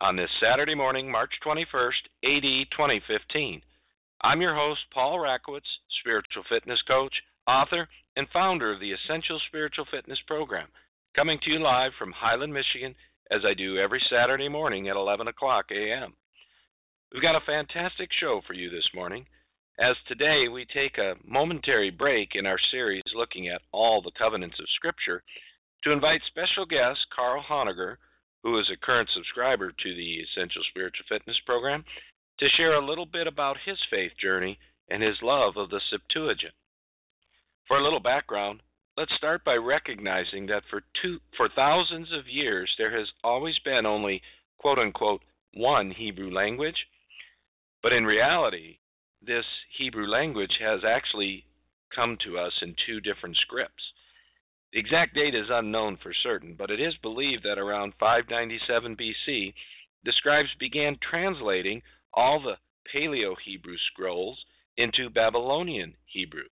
On this Saturday morning, March 21st, AD 2015. I'm your host, Paul Rakowicz, spiritual fitness coach, author, and founder of the Essential Spiritual Fitness Program, coming to you live from Highland, Michigan, as I do every Saturday morning at 11 o'clock a.m. We've got a fantastic show for you this morning, as today we take a momentary break in our series looking at all the covenants of Scripture to invite special guest Karl Honegger, who is a current subscriber to the Essential Spiritual Fitness Program, to share a little bit about his faith journey and his love of the Septuagint. For a little background, let's start by recognizing that for two for thousands of years there has always been only quote unquote one Hebrew language, but in reality, this Hebrew language has actually come to us in two different scripts. The exact date is unknown for certain, but it is believed that around 597 BC, the scribes began translating all the Paleo Hebrew scrolls into Babylonian Hebrew,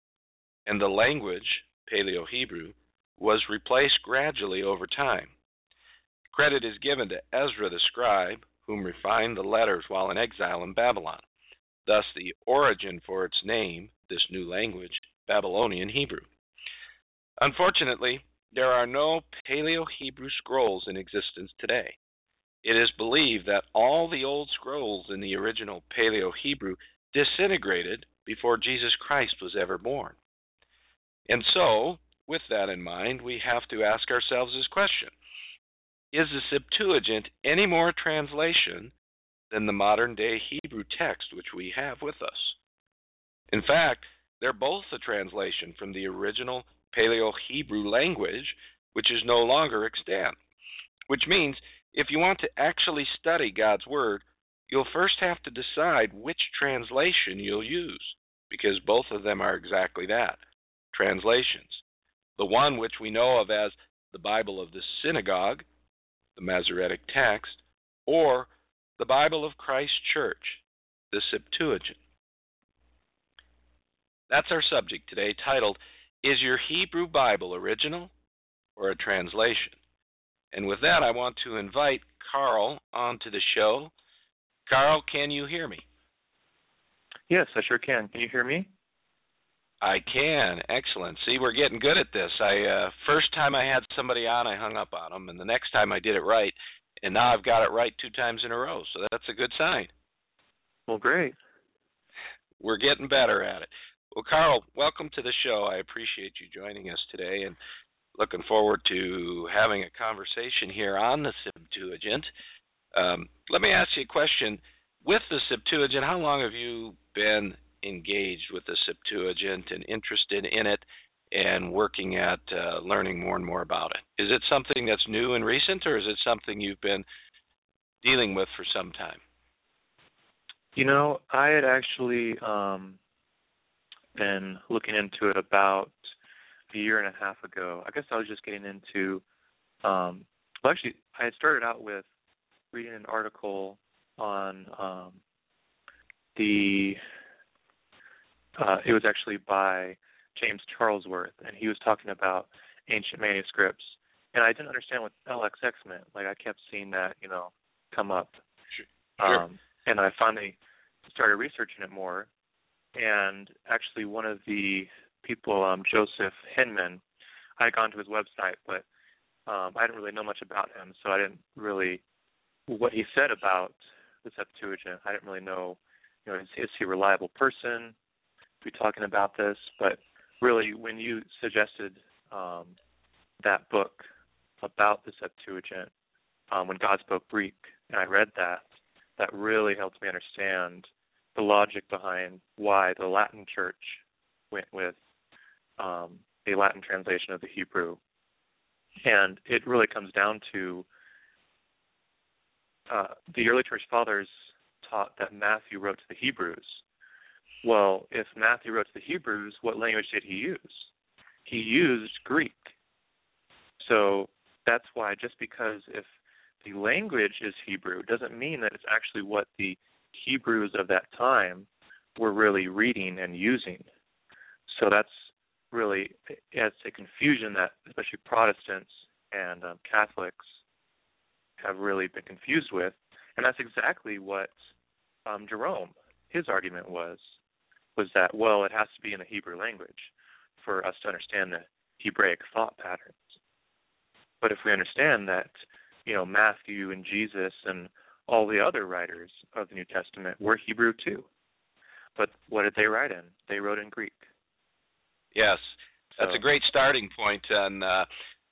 and the language, Paleo Hebrew, was replaced gradually over time. Credit is given to Ezra the scribe, whom refined the letters while in exile in Babylon. Thus, the origin for its name, this new language, Babylonian Hebrew. Unfortunately, there are no Paleo Hebrew scrolls in existence today. It is believed that all the old scrolls in the original Paleo Hebrew disintegrated before Jesus Christ was ever born. And so, with that in mind, we have to ask ourselves this question Is the Septuagint any more translation than the modern day Hebrew text which we have with us? In fact, they're both a translation from the original Paleo Hebrew language, which is no longer extant. Which means if you want to actually study God's Word, you'll first have to decide which translation you'll use, because both of them are exactly that translations. The one which we know of as the Bible of the Synagogue, the Masoretic text, or the Bible of Christ Church, the Septuagint. That's our subject today, titled is your Hebrew Bible original or a translation? And with that, I want to invite Karl onto the show. Karl, can you hear me? Yes, I sure can. Can you hear me? I can. Excellent. See, we're getting good at this. I uh first time I had somebody on, I hung up on them, and the next time I did it right, and now I've got it right two times in a row. So that's a good sign. Well, great. We're getting better at it. Well, Karl, welcome to the show. I appreciate you joining us today and looking forward to having a conversation here on the Septuagint. Um, let me ask you a question. With the Septuagint, how long have you been engaged with the Septuagint and interested in it and working at uh, learning more and more about it? Is it something that's new and recent, or is it something you've been dealing with for some time? You know, I had actually um, been looking into it about a year and a half ago. I guess I was just getting into um well actually I had started out with reading an article on um the uh it was actually by James Charlesworth and he was talking about ancient manuscripts and I didn't understand what LXX meant. Like I kept seeing that, you know, come up. Sure. Um and I finally started researching it more and actually one of the people, um, Joseph Hinman, I had gone to his website, but um, I didn't really know much about him, so I didn't really what he said about the Septuagint. I didn't really know, you know, is, is he a reliable person to be talking about this? But really, when you suggested um, that book about the Septuagint, um, when God spoke Greek, and I read that, that really helped me understand the logic behind why the Latin Church went with um, a Latin translation of the Hebrew. And it really comes down to uh, the early church fathers taught that Matthew wrote to the Hebrews. Well, if Matthew wrote to the Hebrews, what language did he use? He used Greek. So that's why just because if the language is Hebrew doesn't mean that it's actually what the Hebrews of that time were really reading and using. So that's really it's a confusion that especially Protestants and um, Catholics have really been confused with, and that's exactly what um, Jerome his argument was was that well, it has to be in the Hebrew language for us to understand the Hebraic thought patterns. But if we understand that, you know, Matthew and Jesus and all the other writers of the New Testament were Hebrew too. But what did they write in? They wrote in Greek. Yes, that's so, a great starting point. And uh,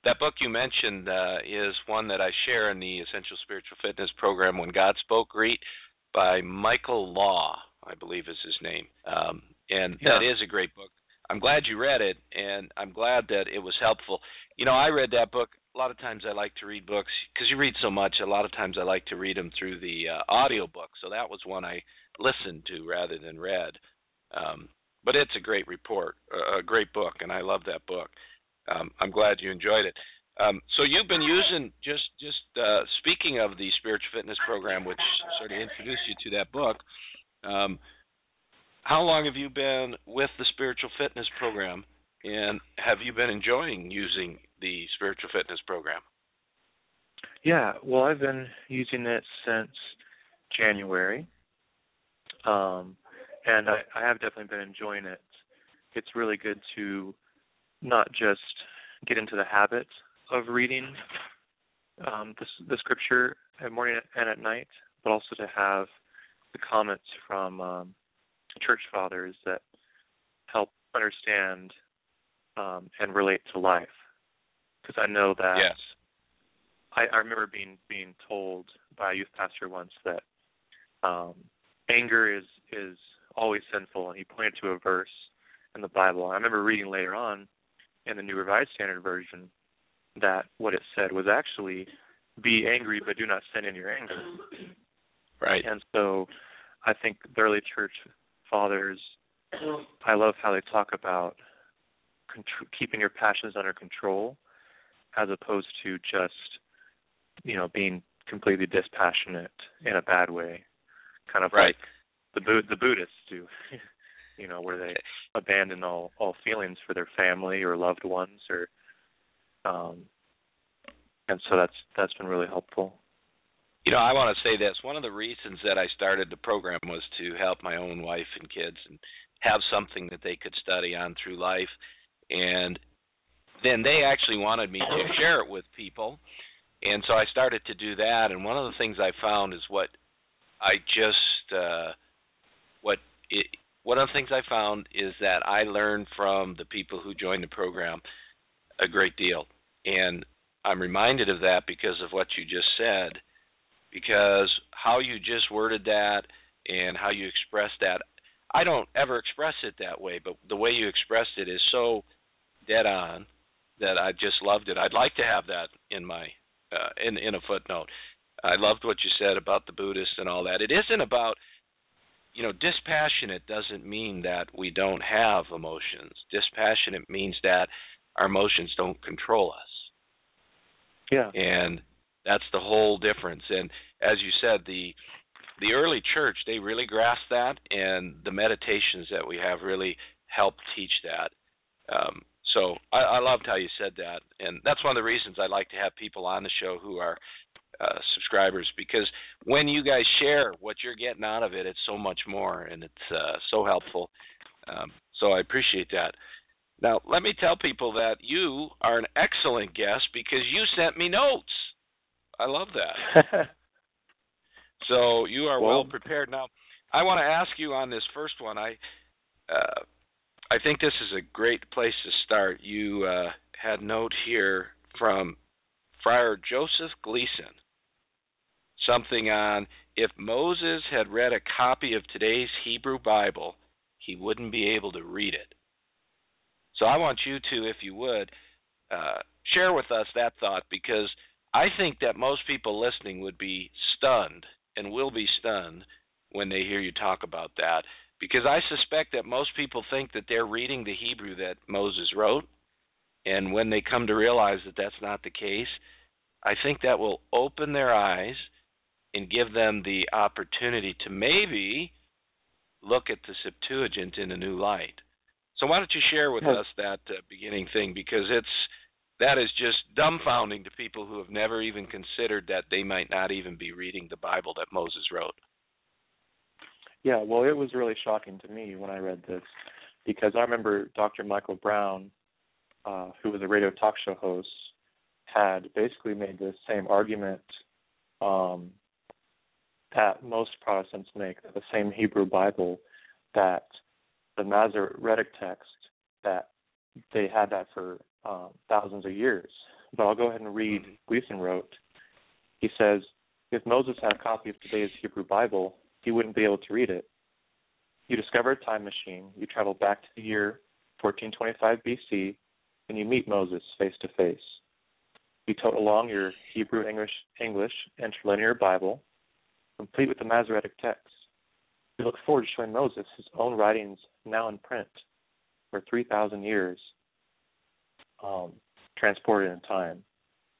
that book you mentioned uh, is one that I share in the Essential Spiritual Fitness program, When God Spoke Greek, by Michael Law, I believe is his name. Um, and yeah. that is a great book. I'm glad you read it, and I'm glad that it was helpful. You know, I read that book. A lot of times I like to read books because you read so much. A lot of times I like to read them through the uh, audio book. So that was one I listened to rather than read. Um, but it's a great report, a great book, and I love that book. Um, I'm glad you enjoyed it. Um, so you've been using just just uh, speaking of the spiritual fitness program, which sort of introduced you to that book. Um, how long have you been with the spiritual fitness program, and have you been enjoying using the spiritual fitness program? Yeah, well, I've been using it since January, um, and I, I have definitely been enjoying it. It's really good to not just get into the habit of reading um, the, the scripture at morning and at night, but also to have the comments from um, church fathers that help understand um, and relate to life. Because I know that yes. I, I remember being being told by a youth pastor once that um, anger is is always sinful, and he pointed to a verse in the Bible. I remember reading later on in the New Revised Standard Version that what it said was actually be angry but do not sin in your anger. Right. And so I think the early church fathers I love how they talk about contr- keeping your passions under control as opposed to just you know being completely dispassionate in a bad way kind of right. like the the Buddhists do you know where they abandon all all feelings for their family or loved ones or um, and so that's that's been really helpful. You know, I want to say this. One of the reasons that I started the program was to help my own wife and kids and have something that they could study on through life. And then they actually wanted me to share it with people. And so I started to do that. And one of the things I found is what I just, uh, what it, one of the things I found is that I learned from the people who joined the program a great deal. And I'm reminded of that because of what you just said, because how you just worded that and how you expressed that, I don't ever express it that way, but the way you expressed it is so dead on that I just loved it. I'd like to have that in my uh, in in a footnote. I loved what you said about the Buddhists and all that. It isn't about you know, dispassionate doesn't mean that we don't have emotions. Dispassionate means that our emotions don't control us. Yeah. And that's the whole difference. And as you said, the the early church they really grasped that, and the meditations that we have really help teach that. Um, so I, I loved how you said that, and that's one of the reasons I like to have people on the show who are uh, subscribers because when you guys share what you're getting out of it, it's so much more, and it's uh, so helpful. Um, so I appreciate that. Now, let me tell people that you are an excellent guest because you sent me notes. I love that. so you are well, well, prepared. Now, I want to ask you on this first one. I uh, I think this is a great place to start. You uh, had note here from Friar Joseph Gleason. Something on if Moses had read a copy of today's Hebrew Bible, he wouldn't be able to read it. So I want you to, if you would, uh, share with us that thought because I think that most people listening would be stunned and will be stunned when they hear you talk about that because I suspect that most people think that they're reading the Hebrew that Moses wrote and when they come to realize that that's not the case, I think that will open their eyes and give them the opportunity to maybe look at the Septuagint in a new light. So why don't you share with us that uh, beginning thing because it's that is just dumbfounding to people who have never even considered that they might not even be reading the Bible that Moses wrote. Yeah, well, it was really shocking to me when I read this because I remember Dr. Michael Brown, uh, who was a radio talk show host, had basically made the same argument um, that most Protestants make, that the same Hebrew Bible, that the Masoretic text, that they had that for um, thousands of years. But I'll go ahead and read Gleason wrote. He says, if Moses had a copy of today's Hebrew Bible, he wouldn't be able to read it. You discover a time machine, you travel back to the year 1425 BC, and you meet Moses face to face. You tote along your Hebrew English English interlinear Bible, complete with the Masoretic text. You look forward to showing Moses his own writings now in print for 3,000 years, um, transported in time.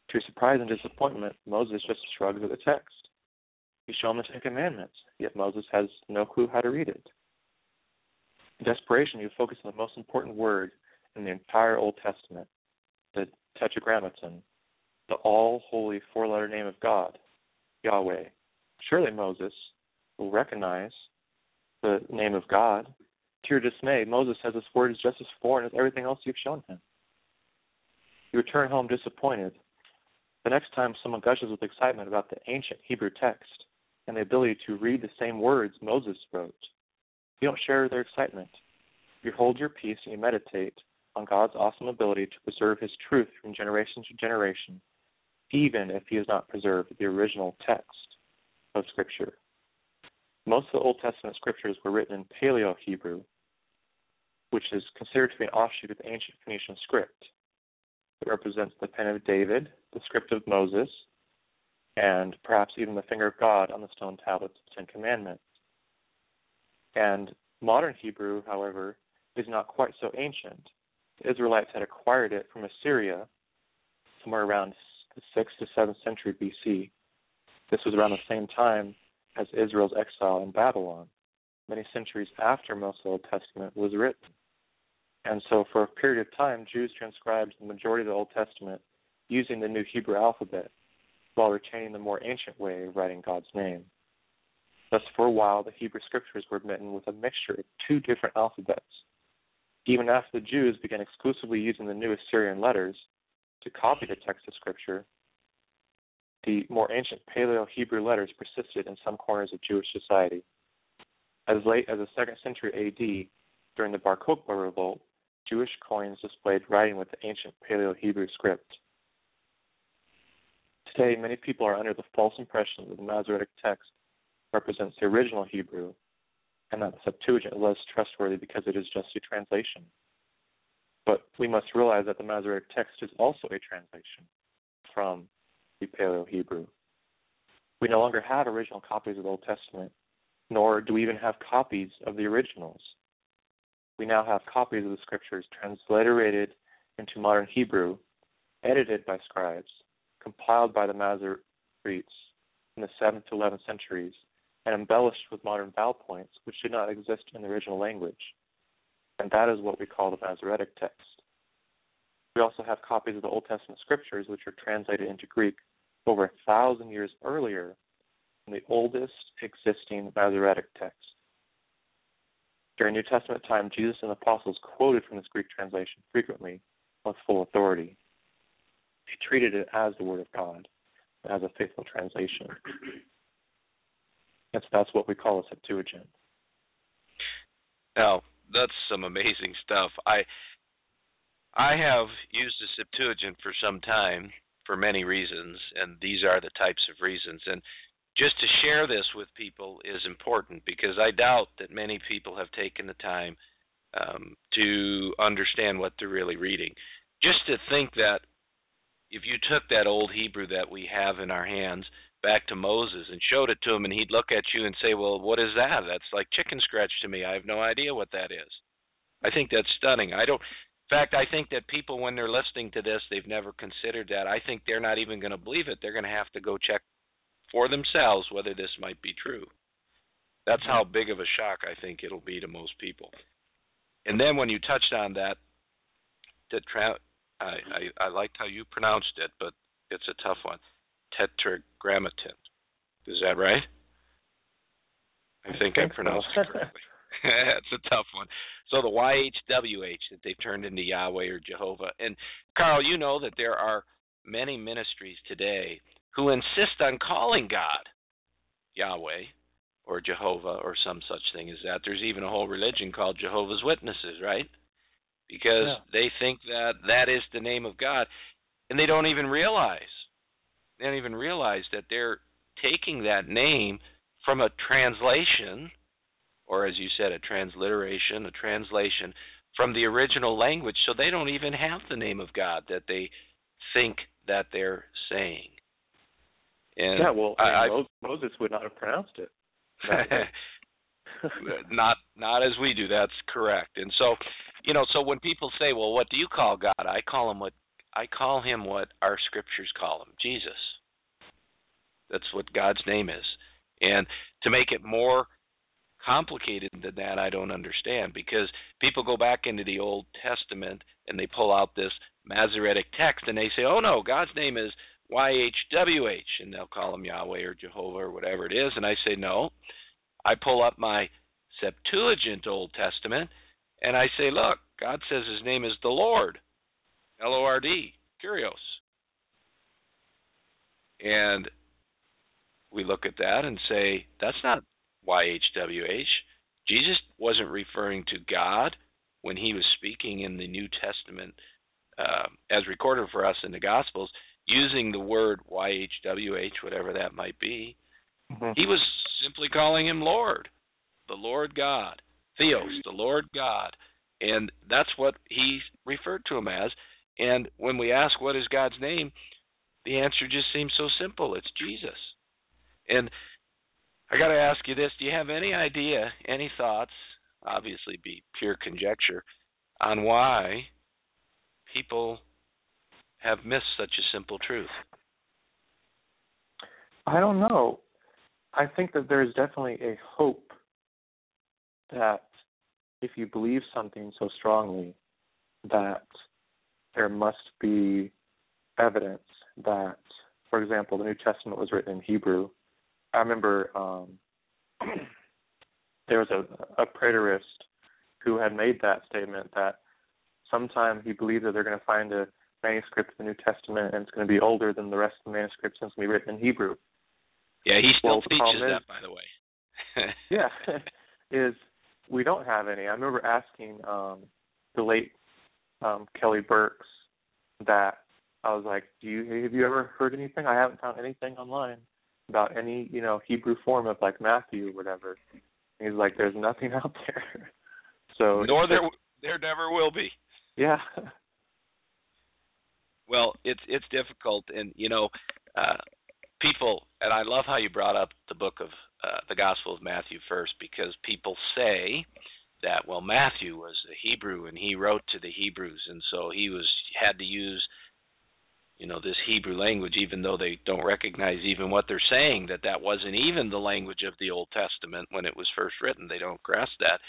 To your surprise and disappointment, Moses just shrugs at the text. You show him the Ten Commandments, yet Moses has no clue how to read it. In desperation, you focus on the most important word in the entire Old Testament, the Tetragrammaton, the all holy four letter name of God, Yahweh. Surely Moses will recognize the name of God. To your dismay, Moses says this word is just as foreign as everything else you've shown him. You return home disappointed. The next time someone gushes with excitement about the ancient Hebrew text and the ability to read the same words Moses wrote, you don't share their excitement. You hold your peace and you meditate on God's awesome ability to preserve his truth from generation to generation, even if he has not preserved the original text of Scripture. Most of the Old Testament scriptures were written in Paleo Hebrew, which is considered to be an offshoot of the ancient Phoenician script. It represents the pen of David, the script of Moses, and perhaps even the finger of God on the stone tablets of the Ten Commandments. And modern Hebrew, however, is not quite so ancient. The Israelites had acquired it from Assyria somewhere around the 6th to 7th century BC. This was around the same time as Israel's exile in Babylon, many centuries after most of the Old Testament was written. And so, for a period of time, Jews transcribed the majority of the Old Testament using the new Hebrew alphabet while retaining the more ancient way of writing God's name. Thus, for a while, the Hebrew scriptures were written with a mixture of two different alphabets. Even after the Jews began exclusively using the new Assyrian letters to copy the text of Scripture, the more ancient Paleo Hebrew letters persisted in some corners of Jewish society. As late as the second century AD, during the Bar Kokhba revolt, Jewish coins displayed writing with the ancient Paleo Hebrew script. Today, many people are under the false impression that the Masoretic text represents the original Hebrew, and that the Septuagint is less trustworthy because it is just a translation. But we must realize that the Masoretic text is also a translation from the Paleo Hebrew. We no longer have original copies of the Old Testament, nor do we even have copies of the originals. We now have copies of the scriptures transliterated into modern Hebrew, edited by scribes, compiled by the Masoretes in the 7th to 11th centuries, and embellished with modern vowel points which did not exist in the original language. And that is what we call the Masoretic text. We also have copies of the Old Testament scriptures which were translated into Greek over a thousand years earlier than the oldest existing Masoretic text. During New Testament time, Jesus and the apostles quoted from this Greek translation frequently with full authority. They treated it as the Word of God, as a faithful translation. So that's what we call a Septuagint. Now, that's some amazing stuff. I I have used the Septuagint for some time for many reasons, and these are the types of reasons. And just to share this with people is important because I doubt that many people have taken the time um, to understand what they're really reading. Just to think that if you took that old Hebrew that we have in our hands back to Moses and showed it to him, and he'd look at you and say, "Well, what is that? That's like chicken scratch to me. I have no idea what that is." I think that's stunning. I don't. In fact, I think that people, when they're listening to this, they've never considered that. I think they're not even going to believe it. They're going to have to go check for themselves whether this might be true. That's mm-hmm. how big of a shock I think it'll be to most people. And then when you touched on that, that tra- I, mm-hmm. I I liked how you pronounced it, but it's a tough one. Tetragrammaton. Is that right? I think I, I pronounced so. it correctly. That's a tough one. So the YHWH that they've turned into Yahweh or Jehovah. And Karl, you know that there are many ministries today who insist on calling God Yahweh or Jehovah or some such thing as that. There's even a whole religion called Jehovah's Witnesses, right? Because yeah. they think that that is the name of God and they don't even realize they don't even realize that they're taking that name from a translation or as you said a transliteration, a translation from the original language so they don't even have the name of God that they think that they're saying. And yeah, well, I, I, Moses would not have pronounced it. not not as we do. That's correct. And so, you know, so when people say, "Well, what do you call God?" I call him what I call him what our scriptures call him, Jesus. That's what God's name is. And to make it more complicated than that, I don't understand because people go back into the Old Testament and they pull out this Masoretic text and they say, "Oh no, God's name is YHWH," and they'll call him Yahweh or Jehovah or whatever it is. And I say, "No." I pull up my Septuagint Old Testament and I say, "Look, God says His name is the Lord, L O R D, Kyrios." And we look at that and say, "That's not YHWH. Jesus wasn't referring to God when he was speaking in the New Testament, uh, as recorded for us in the Gospels, using the word YHWH, whatever that might be. Mm-hmm. He was simply calling him Lord, the Lord God, Theos, the Lord God. And that's what he referred to him as. And when we ask what is God's name, the answer just seems so simple it's Jesus. And I got to ask you this: Do you have any idea, any thoughts? Obviously, be pure conjecture on why people have missed such a simple truth. I don't know. I think that there's definitely a hope that if you believe something so strongly, that there must be evidence that, for example, the New Testament was written in Hebrew, I remember um, there was a, a preterist who had made that statement that sometime he believed that they're going to find a manuscript of the New Testament and it's going to be older than the rest of the manuscripts and it's going to be written in Hebrew. Yeah, he still well, teaches that, is, by the way. yeah, is we don't have any. I remember asking um, the late um, Kelly Burks that I was like, "Do you have you ever heard anything? I haven't found anything online." about any you know Hebrew form of like Matthew or whatever. And he's like, there's nothing out there. so nor there there never will be. Yeah. Well, it's it's difficult, and you know, uh, people, and I love how you brought up the book of uh, the Gospel of Matthew first, because people say that well Matthew was a Hebrew and he wrote to the Hebrews, and so he was had to use you know this Hebrew language, even though they don't recognize even what they're saying, that that wasn't even the language of the Old Testament when it was first written. They don't grasp that.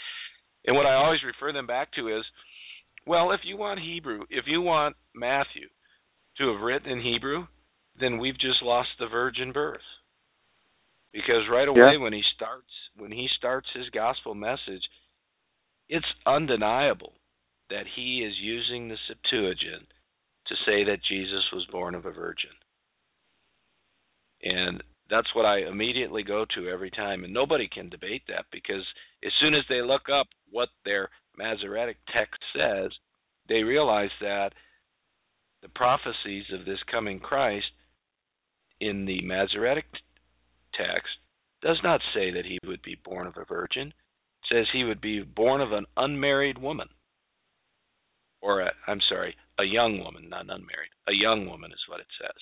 And what I always refer them back to is, well, if you want Hebrew, if you want Matthew to have written in Hebrew, then we've just lost the virgin birth. Because right away yeah. when he starts when he starts his gospel message, it's undeniable that he is using the Septuagint to say that Jesus was born of a virgin. And that's what I immediately go to every time. And nobody can debate that because as soon as they look up what their Masoretic text says, they realize that the prophecies of this coming Christ in the Masoretic text does not say that he would be born of a virgin. It says he would be born of an unmarried woman. Or, i I'm sorry, a young woman, not unmarried. A young woman is what it says.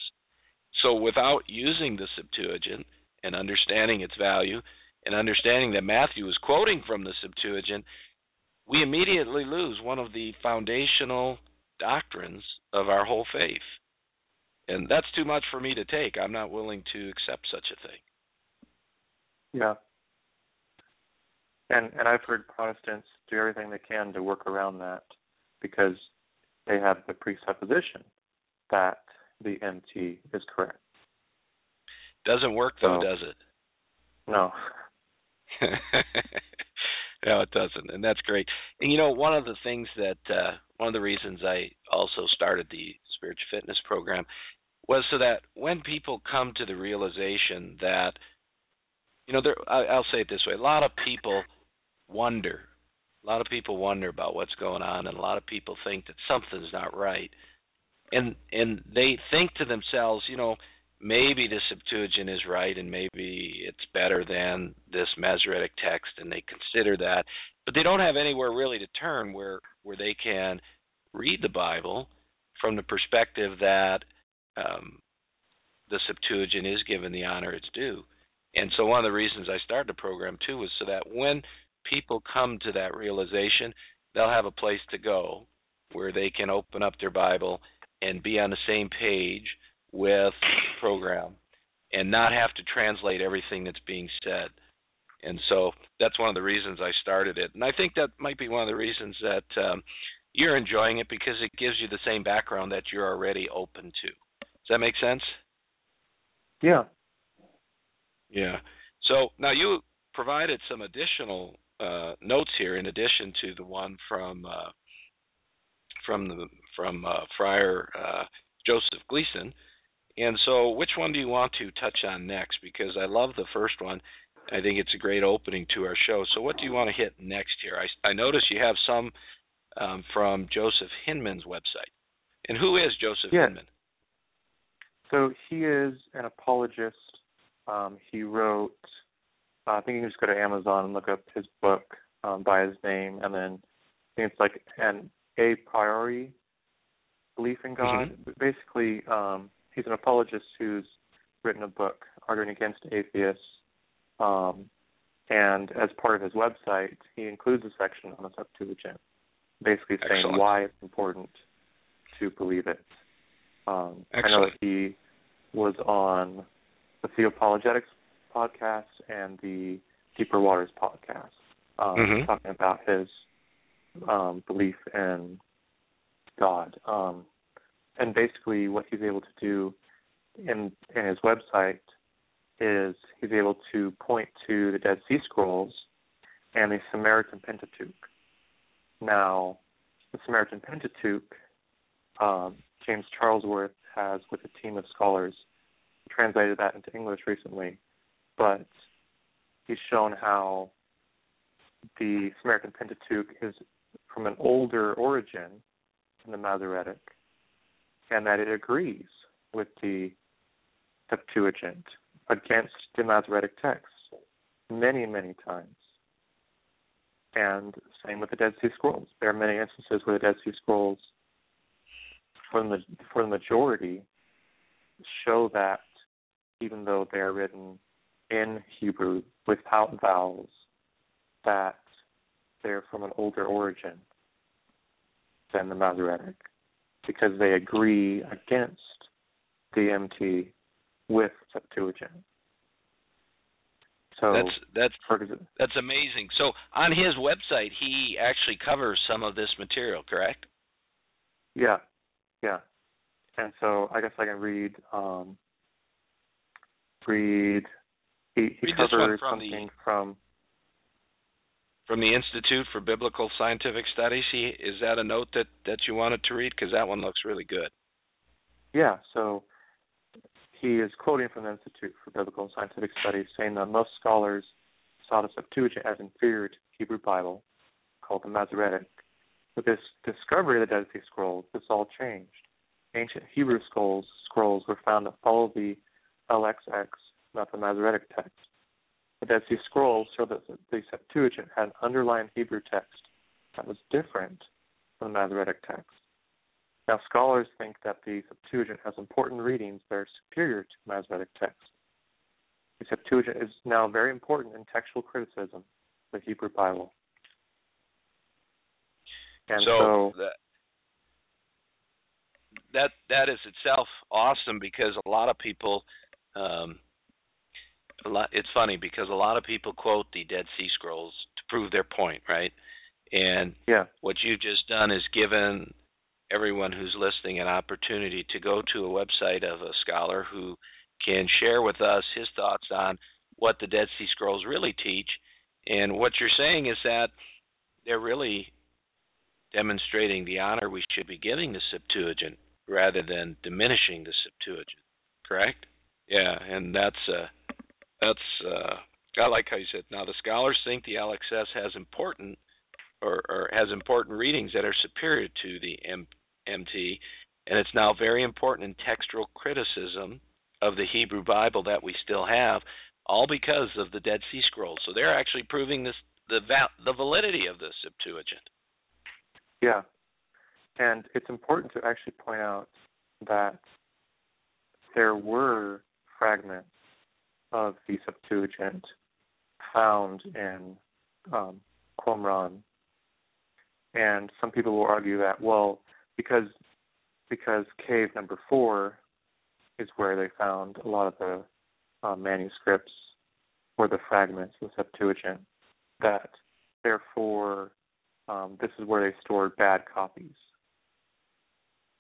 So without using the Septuagint and understanding its value and understanding that Matthew is quoting from the Septuagint, we immediately lose one of the foundational doctrines of our whole faith. And that's too much for me to take. I'm not willing to accept such a thing. Yeah. And and I've heard Protestants do everything they can to work around that because they have the presupposition that the MT is correct. Doesn't work though, so, does it? No. no, it doesn't, and that's great. And you know, one of the things that uh, one of the reasons I also started the spiritual fitness program was so that when people come to the realization that, you know, there, I, I'll say it this way: a lot of people wonder, a lot of people wonder about what's going on, and a lot of people think that something's not right, and and they think to themselves, you know maybe the Septuagint is right and maybe it's better than this Masoretic text and they consider that, but they don't have anywhere really to turn where where they can read the Bible from the perspective that um, the Septuagint is given the honor it's due. And so one of the reasons I started the program too was so that when people come to that realization, they'll have a place to go where they can open up their Bible and be on the same page with the program and not have to translate everything that's being said. And so that's one of the reasons I started it. And I think that might be one of the reasons that um, you're enjoying it because it gives you the same background that you're already open to. Does that make sense? Yeah. Yeah. So now you provided some additional uh, notes here in addition to the one from uh, from the from uh, Friar uh, Joseph Gleason and so, which one do you want to touch on next? Because I love the first one. I think it's a great opening to our show. So, what do you want to hit next here? I, I notice you have some um, from Joseph Hinman's website. And who is Joseph yeah. Hinman? So, he is an apologist. Um, he wrote, uh, I think you can just go to Amazon and look up his book um, by his name, and then I think it's like an a priori belief in God. Mm-hmm. Basically, um, he's an apologist who's written a book arguing against atheists. Um, and as part of his website, he includes a section on the Septuagint, basically saying Excellent. why it's important to believe it. Um, I know that he was on the Theopologetics podcast and the Deeper Waters podcast, um, Mhm. talking about his um, belief in God. Um, and basically, what he's able to do in in his website is he's able to point to the Dead Sea Scrolls and the Samaritan Pentateuch. Now, the Samaritan Pentateuch, um, James Charlesworth has, with a team of scholars, translated that into English recently, but he's shown how the Samaritan Pentateuch is from an older origin than the Masoretic, and that it agrees with the Septuagint against the Masoretic text many, many times. And same with the Dead Sea Scrolls. There are many instances where the Dead Sea Scrolls, for the for the majority, show that even though they are written in Hebrew without vowels, that they're from an older origin than the Masoretic, because they agree against the MT with Septuagint. So That's that's for that's amazing. So on his website, he actually covers some of this material, correct? Yeah, yeah. And so I guess I can read um read he, he Read covers from the- something from From the Institute for Biblical Scientific Studies, he is that a note that that you wanted to read because that one looks really good. yeah, so he is quoting from the Institute for Biblical and Scientific Studies saying that most scholars saw the Septuagint as inferior to the Hebrew Bible, called the Masoretic. With this discovery of the Dead Sea Scrolls, this all changed. Ancient Hebrew scrolls scrolls were found to follow the LXX, not the Masoretic text. The Dead Sea Scrolls show that the Septuagint had an underlying Hebrew text that was different from the Masoretic text. Now, scholars think that the Septuagint has important readings that are superior to Masoretic text. The Septuagint is now very important in textual criticism of the Hebrew Bible. And so, that that that is itself awesome because a lot of people um a lot it's funny because a lot of people quote the Dead Sea Scrolls to prove their point, right? And yeah, what you've just done is given everyone who's listening an opportunity to go to a website of a scholar who can share with us his thoughts on what the Dead Sea Scrolls really teach And what you're saying is that they're really demonstrating the honor we should be giving the Septuagint rather than diminishing the Septuagint. Correct? Yeah, and that's uh that's uh I like how you said. Now the scholars think the LXX has important or, or has important readings that are superior to the M- MT, and it's now very important in textual criticism of the Hebrew Bible that we still have, all because of the Dead Sea Scrolls. So they're actually proving this the the validity of the Septuagint. Yeah, and it's important to actually point out that there were fragments of the Septuagint found in um, Qumran, and some people will argue that well, because because cave number four is where they found a lot of the uh, manuscripts or the fragments of the Septuagint, that therefore um, this is where they stored bad copies.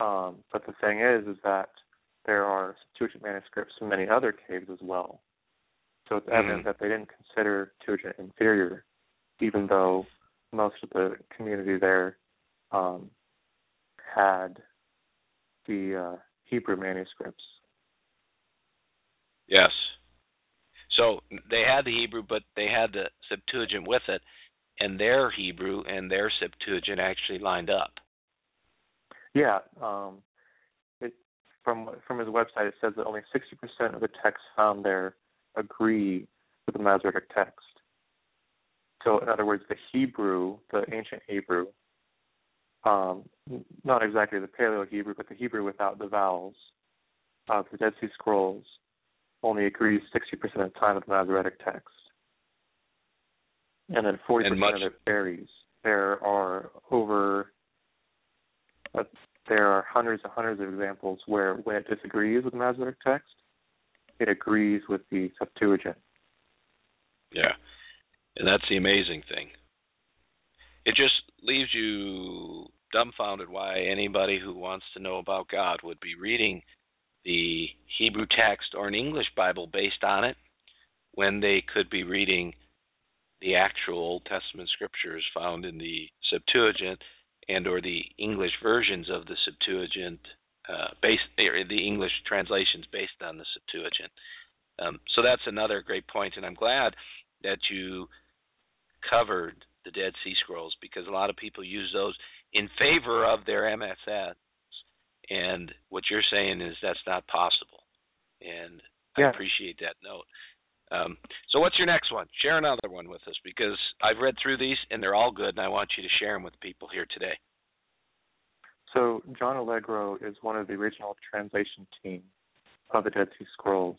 Um, but the thing is, is that there are Septuagint manuscripts in many other caves as well. So it's evident mm. that they didn't consider Septuagint inferior, even though most of the community there um, had the uh, Hebrew manuscripts. Yes. So they had the Hebrew, but they had the Septuagint with it, and their Hebrew and their Septuagint actually lined up. Yeah. Um, it, from from his website, it says that only 60% of the texts found there agree with the Masoretic text. So, in other words, the Hebrew, the ancient Hebrew, um, not exactly the Paleo Hebrew, but the Hebrew without the vowels of the Dead Sea Scrolls, only agrees 60% of the time with the Masoretic text. And then 40% and much- of it varies. There are over, uh, there are hundreds and hundreds of examples where when it disagrees with the Masoretic text, it agrees with the Septuagint. Yeah. And that's the amazing thing. It just leaves you dumbfounded why anybody who wants to know about God would be reading the Hebrew text or an English Bible based on it when they could be reading the actual Old Testament scriptures found in the Septuagint and or the English versions of the Septuagint uh, based the English translations based on the Septuagint. Um, so that's another great point, and I'm glad that you covered the Dead Sea Scrolls because a lot of people use those in favor of their MSS, and what you're saying is that's not possible, and yeah. I appreciate that note. Um, so what's your next one? Share another one with us because I've read through these and they're all good, and I want you to share them with people here today. So John Allegro is one of the original translation team of the Dead Sea Scrolls,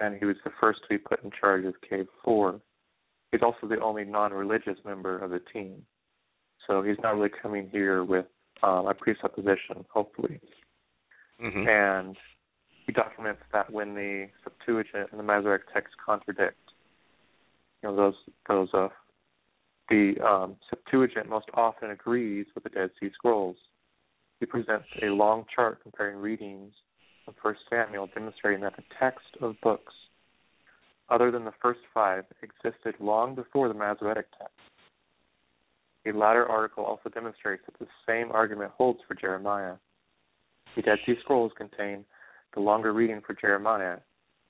and he was the first to be put in charge of Cave Four. He's also the only non-religious member of the team, so he's not really coming here with um, a presupposition, hopefully. Mm-hmm. And he documents that when the Septuagint and the Masoretic text contradict, you know, those those uh, the um, Septuagint most often agrees with the Dead Sea Scrolls he presents a long chart comparing readings of 1 Samuel, demonstrating that the text of books other than the first five existed long before the Masoretic text. A latter article also demonstrates that the same argument holds for Jeremiah. The Dead Sea Scrolls contain the longer reading for Jeremiah,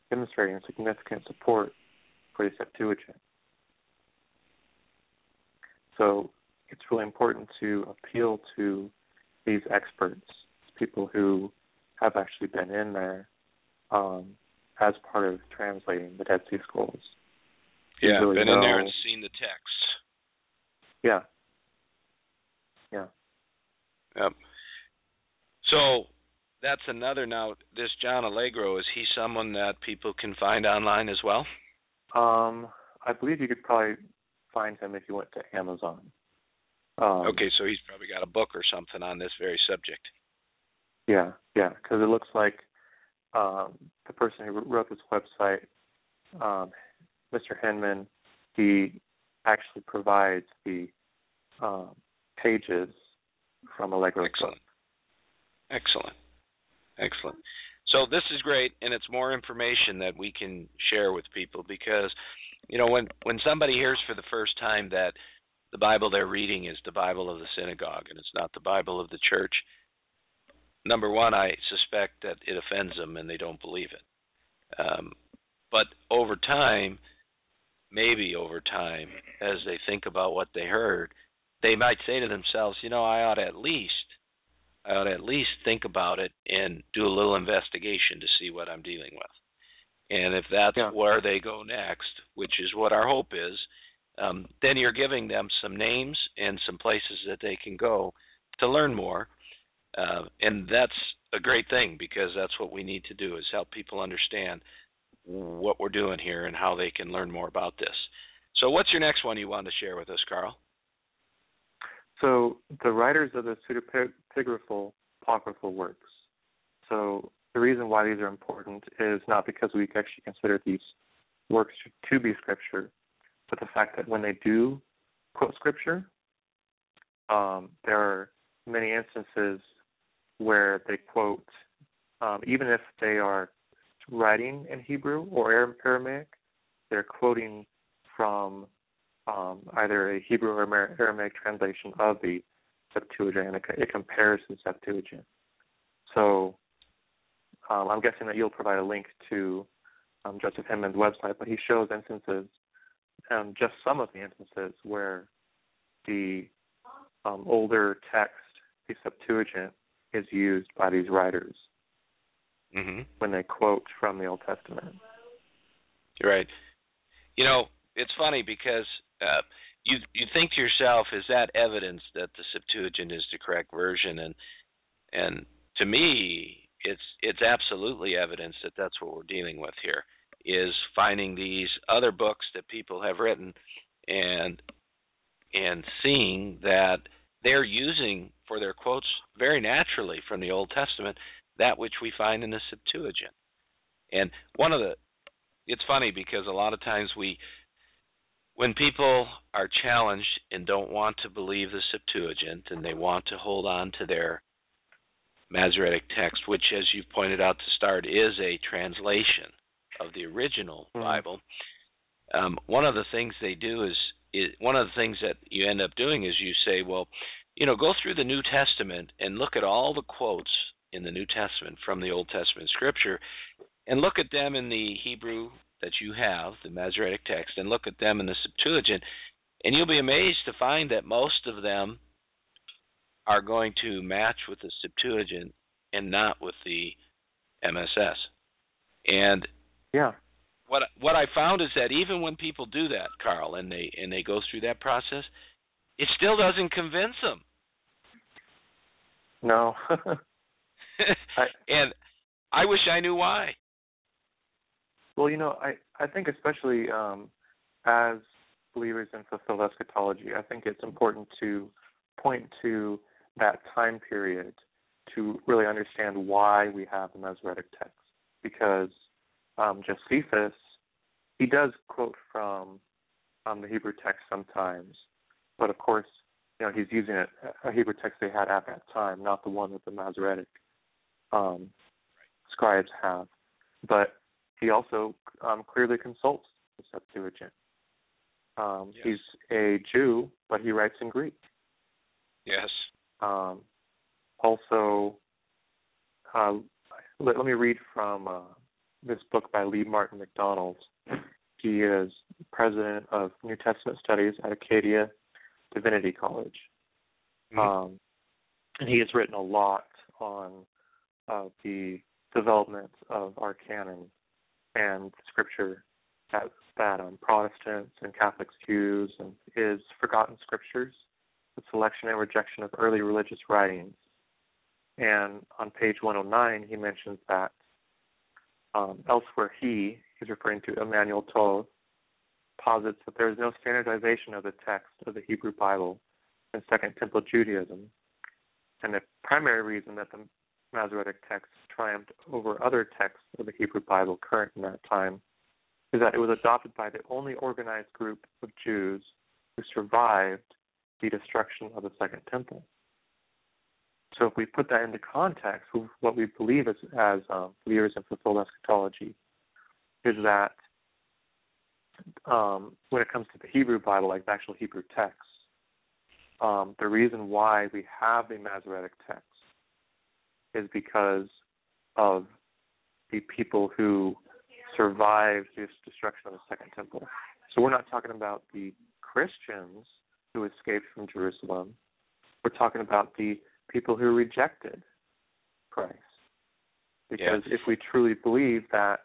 demonstrating significant support for the Septuagint. So it's really important to appeal to these experts, people who have actually been in there um, as part of translating the Dead Sea Scrolls. Yeah, really been know, in there and seen the text. Yeah. Yeah. Yep. So that's another now. This John Allegro is he someone that people can find online as well? Um, I believe you could probably find him if you went to Amazon. Um, okay, so he's probably got a book or something on this very subject. Yeah, yeah, because it looks like um, the person who wrote this website, um, Mr. Hinman, he actually provides the um, pages from Allegro. Excellent. Excellent. Excellent. So this is great, and it's more information that we can share with people because you know, when when somebody hears for the first time that the Bible they're reading is the Bible of the synagogue and it's not the Bible of the church, number one, I suspect that it offends them and they don't believe it. Um, but over time, maybe over time, as they think about what they heard, they might say to themselves, you know, I ought at least, I ought at least think about it and do a little investigation to see what I'm dealing with. And if that's yeah. where they go next, which is what our hope is, um, then you're giving them some names and some places that they can go to learn more. Uh, and that's a great thing because that's what we need to do is help people understand what we're doing here and how they can learn more about this. So, what's your next one you want to share with us, Karl? So, the writers of the pseudepigraphal apocryphal works. So, the reason why these are important is not because we actually consider these works to be scripture, but the fact that when they do quote scripture, um, there are many instances where they quote, um, even if they are writing in Hebrew or Aramaic, they're quoting from um, either a Hebrew or Aramaic translation of the Septuagint, it, compares the Septuagint. So um, I'm guessing that you'll provide a link to um, Joseph website, but he shows instances, um, just some of the instances where the um, older text, the Septuagint, is used by these writers mm-hmm. when they quote from the Old Testament. Right. You know, it's funny because uh, you you think to yourself, is that evidence that the Septuagint is the correct version? And and to me, it's it's absolutely evidence that that's what we're dealing with here is finding these other books that people have written and and seeing that they're using for their quotes very naturally from the Old Testament that which we find in the Septuagint. And one of the it's funny because a lot of times we when people are challenged and don't want to believe the Septuagint and they want to hold on to their Masoretic text, which, as you pointed out to start, is a translation of the original mm-hmm. Bible. Um, one of the things they do is, is one of the things that you end up doing is you say, well, you know, go through the New Testament and look at all the quotes in the New Testament from the Old Testament Scripture, and look at them in the Hebrew that you have, the Masoretic text, and look at them in the Septuagint, and you'll be amazed to find that most of them are going to match with the Septuagint and not with the MSS. And yeah, what what I found is that even when people do that, Karl, and they and they go through that process, it still doesn't convince them. No. I, and I wish I knew why. Well, you know, I I think especially um, as believers in fulfilled eschatology, I think it's important to point to that time period to really understand why we have the Masoretic text. Because um, Josephus, he does quote from um, the Hebrew text sometimes, but of course, you know, he's using a, a Hebrew text they had at that time, not the one that the Masoretic um, scribes have. But he also um, clearly consults the Septuagint. Um, yes. He's a Jew, but he writes in Greek. Yes. Um, also, uh, let, let, me read from uh, this book by Lee Martin McDonald. He is president of New Testament Studies at Acadia Divinity College. Mm-hmm. Um, and he has written a lot on uh, the development of our canon and scripture that, that um, Protestants and Catholics use and is forgotten scriptures the selection and rejection of early religious writings. And on page 109, he mentions that um, elsewhere he, he's referring to Emanuel Tov, posits that there is no standardization of the text of the Hebrew Bible in Second Temple Judaism. And the primary reason that the Masoretic text triumphed over other texts of the Hebrew Bible current in that time is that it was adopted by the only organized group of Jews who survived the destruction of the Second Temple. So if we put that into context, what we believe as, as um, believers in fulfilled eschatology is that um, when it comes to the Hebrew Bible, like the actual Hebrew text, um, the reason why we have the Masoretic text is because of the people who survived the destruction of the Second Temple. So we're not talking about the Christians who escaped from Jerusalem. We're talking about the people who rejected Christ. Because if we truly believe that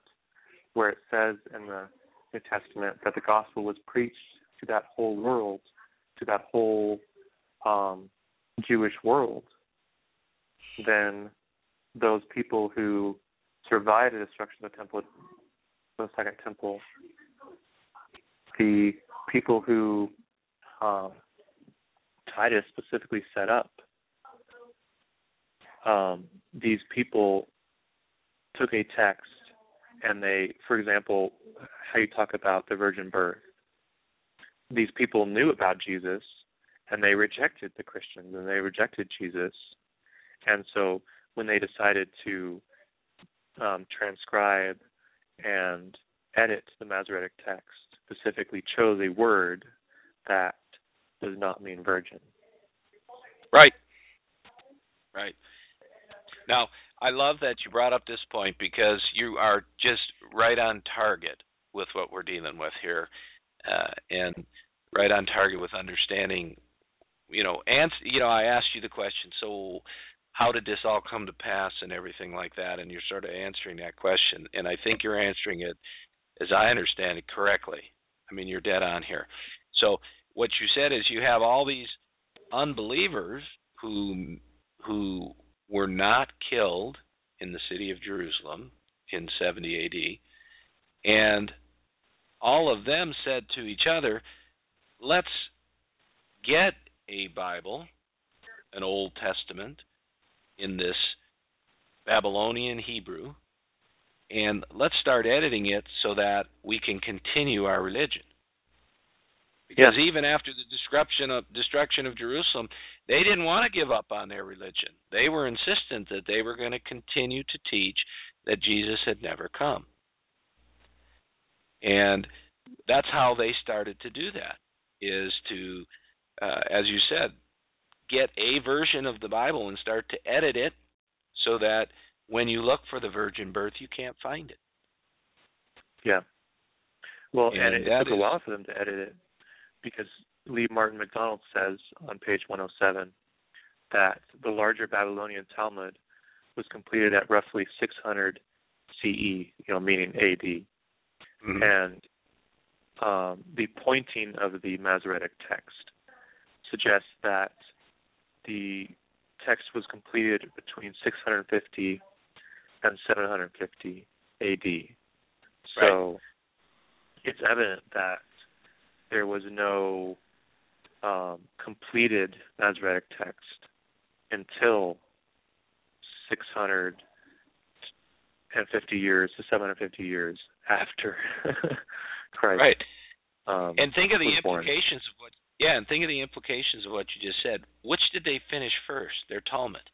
where it says in the New Testament that the gospel was preached to that whole world, to that whole um, Jewish world, then those people who survived the destruction of the temple, the second temple, the people who um, Titus specifically set up, um, these people took a text and they, for example, how you talk about the virgin birth. These people knew about Jesus and they rejected the Christians and they rejected Jesus. And so when they decided to um, transcribe and edit the Masoretic text, specifically chose a word that does not mean virgin. Right. Right. Now, I love that you brought up this point because you are just right on target with what we're dealing with here, uh, and right on target with understanding. You know, and you know, I asked you the question. So, how did this all come to pass and everything like that? And you're sort of answering that question, and I think you're answering it, as I understand it, correctly. I mean, you're dead on here. So, what you said is you have all these unbelievers who who were not killed in the city of Jerusalem in 70 AD. And all of them said to each other, let's get a Bible, an Old Testament, in this Babylonian Hebrew, and let's start editing it so that we can continue our religion. Because yeah. even after the destruction of destruction of Jerusalem, they didn't want to give up on their religion. They were insistent that they were going to continue to teach that Jesus had never come. And that's how they started to do that is to uh, as you said get a version of the Bible and start to edit it so that when you look for the virgin birth you can't find it. Yeah. Well, and, and it, it took is, a while for them to edit it because Lee Martin McDonald says on page 107 that the larger Babylonian Talmud was completed at roughly 600 CE, you know, meaning AD, mm-hmm. and um, the pointing of the Masoretic text suggests that the text was completed between 650 and 750 AD. So right. it's evident that there was no um, completed Masoretic text until 650 years to 750 years after Christ. Right. Um, and think of the implications born. of what. Yeah, and think of the implications of what you just said. Which did they finish first? Their Talmud.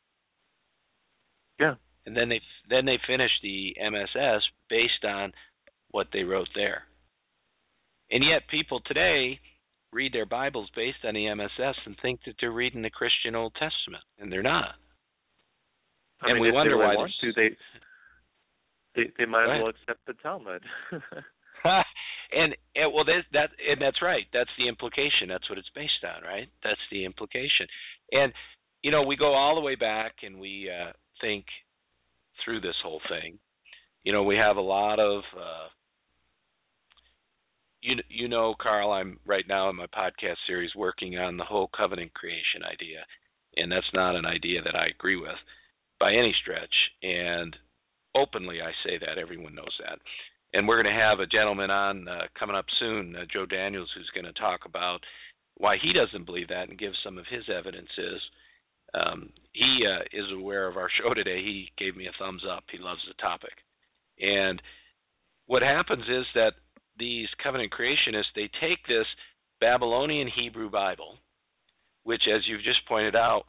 Yeah. And then they then they finished the MSS based on what they wrote there. And yet, people today read their Bibles based on the MSS and think that they're reading the Christian Old Testament, and they're not. I and mean, we wonder they why want to. They, they they might as well accept the Talmud. and, and well, that's that, and that's right. That's the implication. That's what it's based on, right? That's the implication. And you know, we go all the way back, and we uh, think through this whole thing. You know, we have a lot of uh, you you know, Karl, I'm right now in my podcast series working on the whole covenant creation idea, and that's not an idea that I agree with by any stretch. And openly, I say that everyone knows that. And we're going to have a gentleman on uh, coming up soon, uh, Joe Daniels, who's going to talk about why he doesn't believe that and give some of his evidences. Um, he uh, is aware of our show today. He gave me a thumbs up. He loves the topic. And what happens is that these covenant creationists, they take this Babylonian Hebrew Bible, which, as you've just pointed out,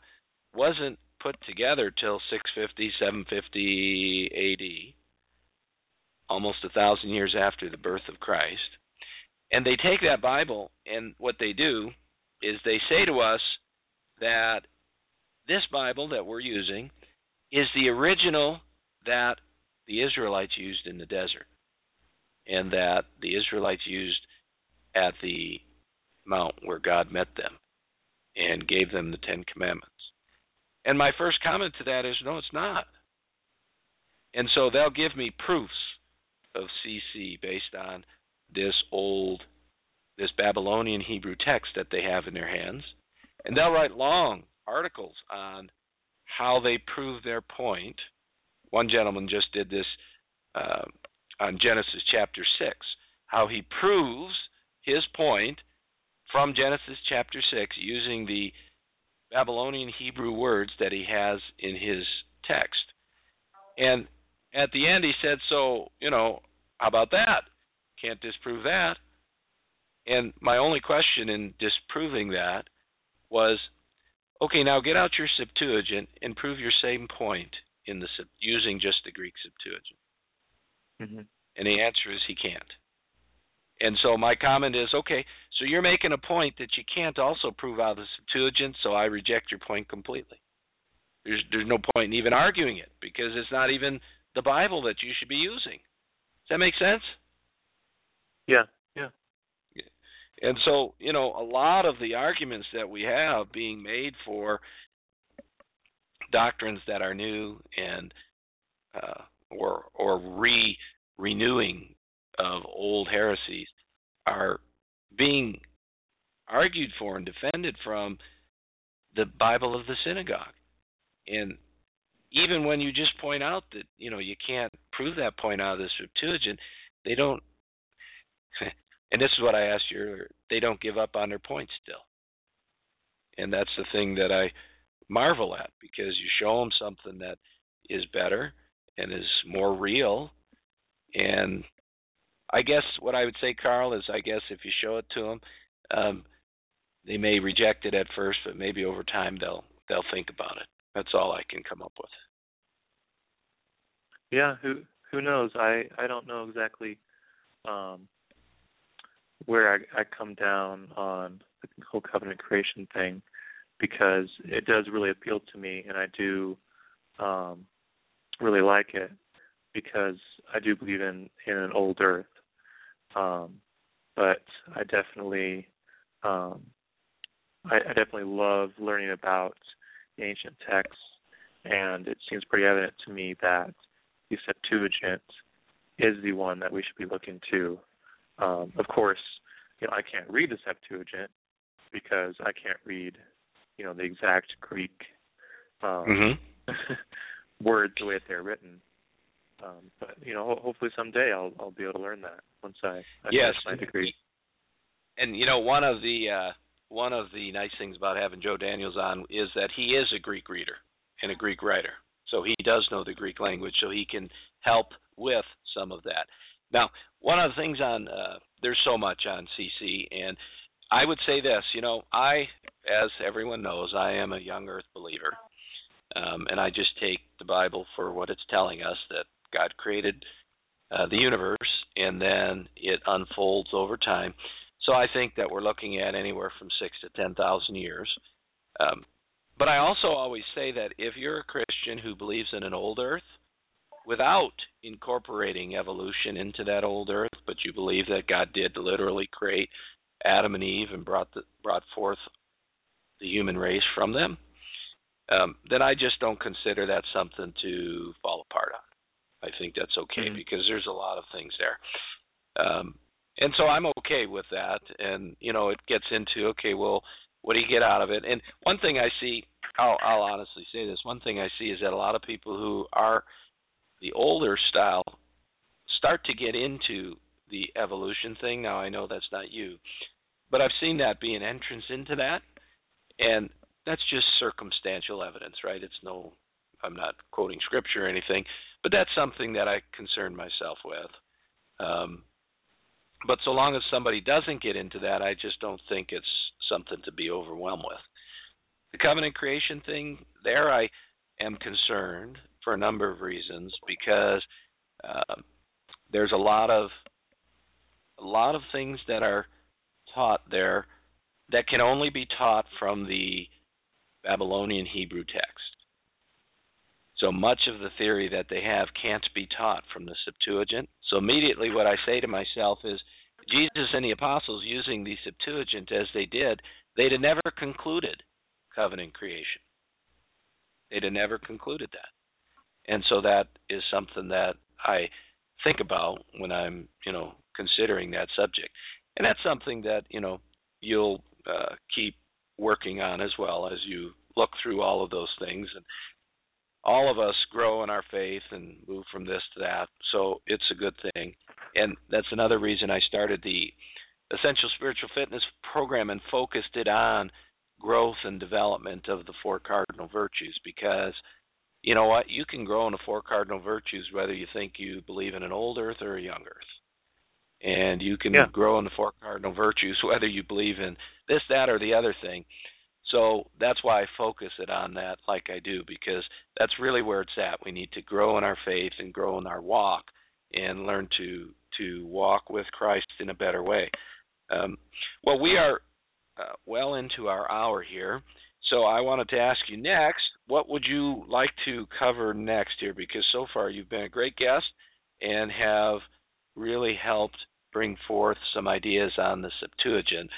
wasn't put together till 650, 750 AD, almost a thousand years after the birth of Christ. And they take that Bible, and what they do is they say to us that this Bible that we're using is the original that the Israelites used in the desert and that the Israelites used at the mount where God met them and gave them the Ten Commandments. And my first comment to that is no, it's not. And so they'll give me proofs of CC based on this old, this Babylonian Hebrew text that they have in their hands. And they'll write long articles on how they prove their point. One gentleman just did this uh, on Genesis chapter 6, how he proves his point from Genesis chapter 6 using the Babylonian Hebrew words that he has in his text. And at the end, he said, So, you know, how about that? Can't disprove that. And my only question in disproving that was, okay, now get out your Septuagint and prove your same point in the using just the Greek Septuagint. Mm-hmm. And the answer is he can't. And so my comment is, okay, so you're making a point that you can't also prove out the Septuagint, so I reject your point completely. There's there's no point in even arguing it because it's not even the Bible that you should be using. Does that make sense? Yeah, yeah. And so, you know, a lot of the arguments that we have being made for doctrines that are new and uh, or or re renewing of old heresies are being argued for and defended from the Bible of the synagogue. And even when you just point out that you know you can't prove that point out of the Septuagint, they don't. and this is what I asked you earlier. They don't give up on their point still, and that's the thing that I marvel at because you show them something that is better and is more real, and I guess what I would say, Karl, is I guess if you show it to them, um, they may reject it at first, but maybe over time they'll they'll think about it. That's all I can come up with. Yeah, who who knows? I I don't know exactly um, where I, I come down on the whole covenant creation thing because it does really appeal to me, and I do um, really like it because I do believe in in an old earth. Um, but I definitely um, I, I definitely love learning about ancient texts, and it seems pretty evident to me that the Septuagint is the one that we should be looking to. Um, of course, you know I can't read the Septuagint because I can't read, you know, the exact Greek um, mm-hmm. words the way that they're written. Um, but you know, ho- hopefully someday I'll I'll be able to learn that once I, I yes. finish my degree. And you know, one of the uh, one of the nice things about having Joe Daniels on is that he is a Greek reader and a Greek writer. So he does know the Greek language, so he can help with some of that. Now, one of the things on uh, there's so much on CC, and I would say this. You know, I, as everyone knows, I am a young Earth believer, um, and I just take the Bible for what it's telling us that God created uh, the universe, and then it unfolds over time. So I think that we're looking at anywhere from six to ten thousand years. Um, but I also always say that if you're a Christian who believes in an old earth, without incorporating evolution into that old earth, but you believe that God did literally create Adam and Eve and brought the, brought forth the human race from them, um, then I just don't consider that something to fall apart on. I think that's okay mm-hmm. because there's a lot of things there. Um, and so I'm okay with that. And you know, it gets into okay, well, what do you get out of it? And one thing I see, I'll, I'll honestly say this: one thing I see is that a lot of people who are the older style start to get into the evolution thing. Now I know that's not you, but I've seen that be an entrance into that, and that's just circumstantial evidence, right? It's no, I'm not quoting scripture or anything, but that's something that I concern myself with. Um, but so long as somebody doesn't get into that, I just don't think it's something to be overwhelmed with. The covenant creation thing, there I am concerned for a number of reasons because uh, there's a lot of a lot of things that are taught there that can only be taught from the Babylonian Hebrew text. So much of the theory that they have can't be taught from the Septuagint. So immediately what I say to myself is Jesus and the apostles using the Septuagint as they did, they'd have never concluded covenant creation. They'd have never concluded that. And so that is something that I think about when I'm, you know, considering that subject. And that's something that, you know, you'll uh, keep working on as well as you look through all of those things and all of us grow in our faith and move from this to that. So it's a good thing. And that's another reason I started the Essential Spiritual Fitness program and focused it on growth and development of the four cardinal virtues because you know what? You can grow in the four cardinal virtues whether you think you believe in an old earth or a young earth. And you can yeah. grow in the four cardinal virtues whether you believe in this, that, or the other thing. So that's why I focus it on that like I do because that's really where it's at. We need to grow in our faith and grow in our walk and learn to to walk with Christ in a better way. Um, well, we are uh, well into our hour here, so I wanted to ask you next. What would you like to cover next here? Because so far you've been a great guest and have really helped bring forth some ideas on the Septuagint.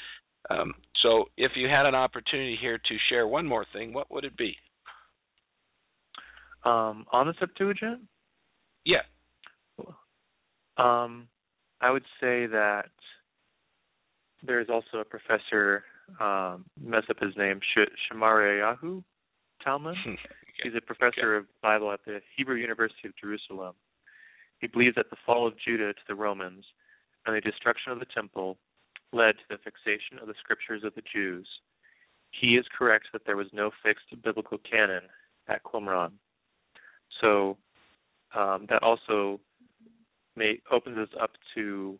Um, so, if you had an opportunity here to share one more thing, what would it be? Um, on the Septuagint? Yeah. Um, I would say that there's also a professor, um, mess up his name, Sh- Shemaryahu Talmon. He's a professor okay. of Bible at the Hebrew University of Jerusalem. He believes that the fall of Judah to the Romans and the destruction of the temple led to the fixation of the scriptures of the Jews. He is correct that there was no fixed biblical canon at Qumran. So um, that also may, opens us up to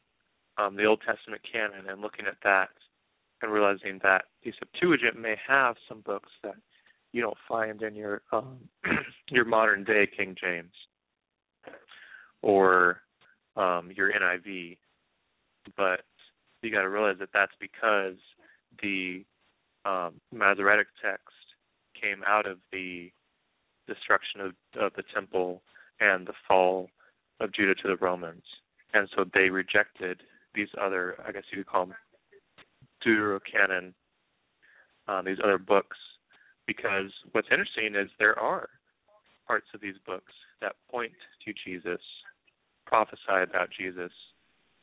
um, the Old Testament canon and looking at that and realizing that the Septuagint may have some books that you don't find in your um, your modern day King James or um, your NIV, but you got to realize that that's because the um, Masoretic text came out of the destruction of, of the temple and the fall of Judah to the Romans, and so they rejected these other, I guess you could call them Deuterocanon, uh, these other books, because what's interesting is there are parts of these books that point to Jesus, prophesy about Jesus,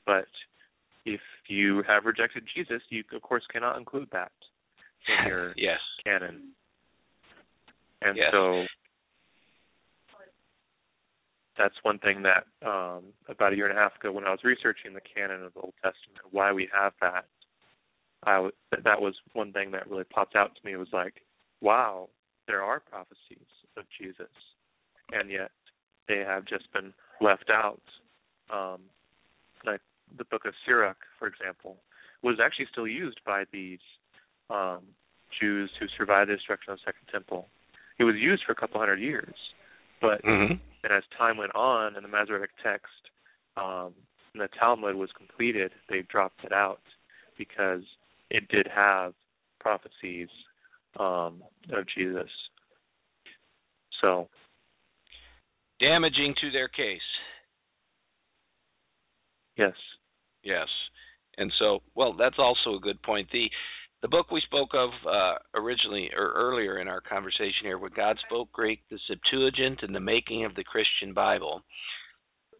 but if you have rejected Jesus, you of course cannot include that in your yes. canon. And yes. so that's one thing that um, about a year and a half ago, when I was researching the canon of the Old Testament, why we have that, I w- that was one thing that really popped out to me. Was like, wow, there are prophecies of Jesus, and yet they have just been left out. Um, like the book of Sirach, for example, was actually still used by these um, Jews who survived the destruction of the Second Temple. It was used for a couple hundred years, but mm-hmm. and as time went on and the Masoretic text um, and the Talmud was completed, they dropped it out because it did have prophecies um, of Jesus. So damaging to their case. Yes. Yes. And so, well, that's also a good point. The the book we spoke of uh, originally or earlier in our conversation here, "When God Spoke Greek," the Septuagint, and the making of the Christian Bible.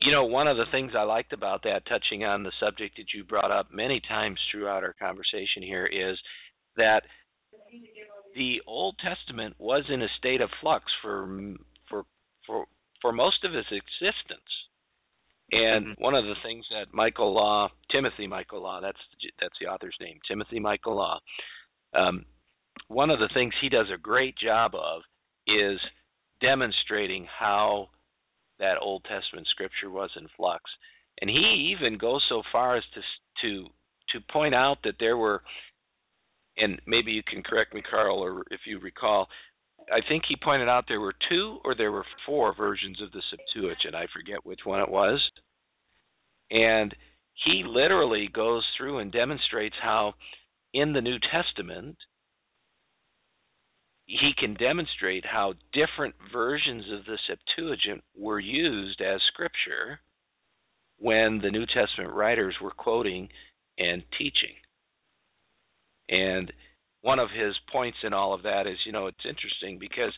You know, one of the things I liked about that, touching on the subject that you brought up many times throughout our conversation here, is that the Old Testament was in a state of flux for for for for most of its existence. And mm-hmm. one of the things that Michael Law, Timothy Michael Law, that's that's the author's name, Timothy Michael Law. Um, one of the things he does a great job of is demonstrating how that Old Testament scripture was in flux, and he even goes so far as to to to point out that there were, and maybe you can correct me, Karl, or if you recall, I think he pointed out there were two or there were four versions of the Septuagint. I forget which one it was. And he literally goes through and demonstrates how in the New Testament he can demonstrate how different versions of the Septuagint were used as scripture when the New Testament writers were quoting and teaching. And one of his points in all of that is, you know, it's interesting because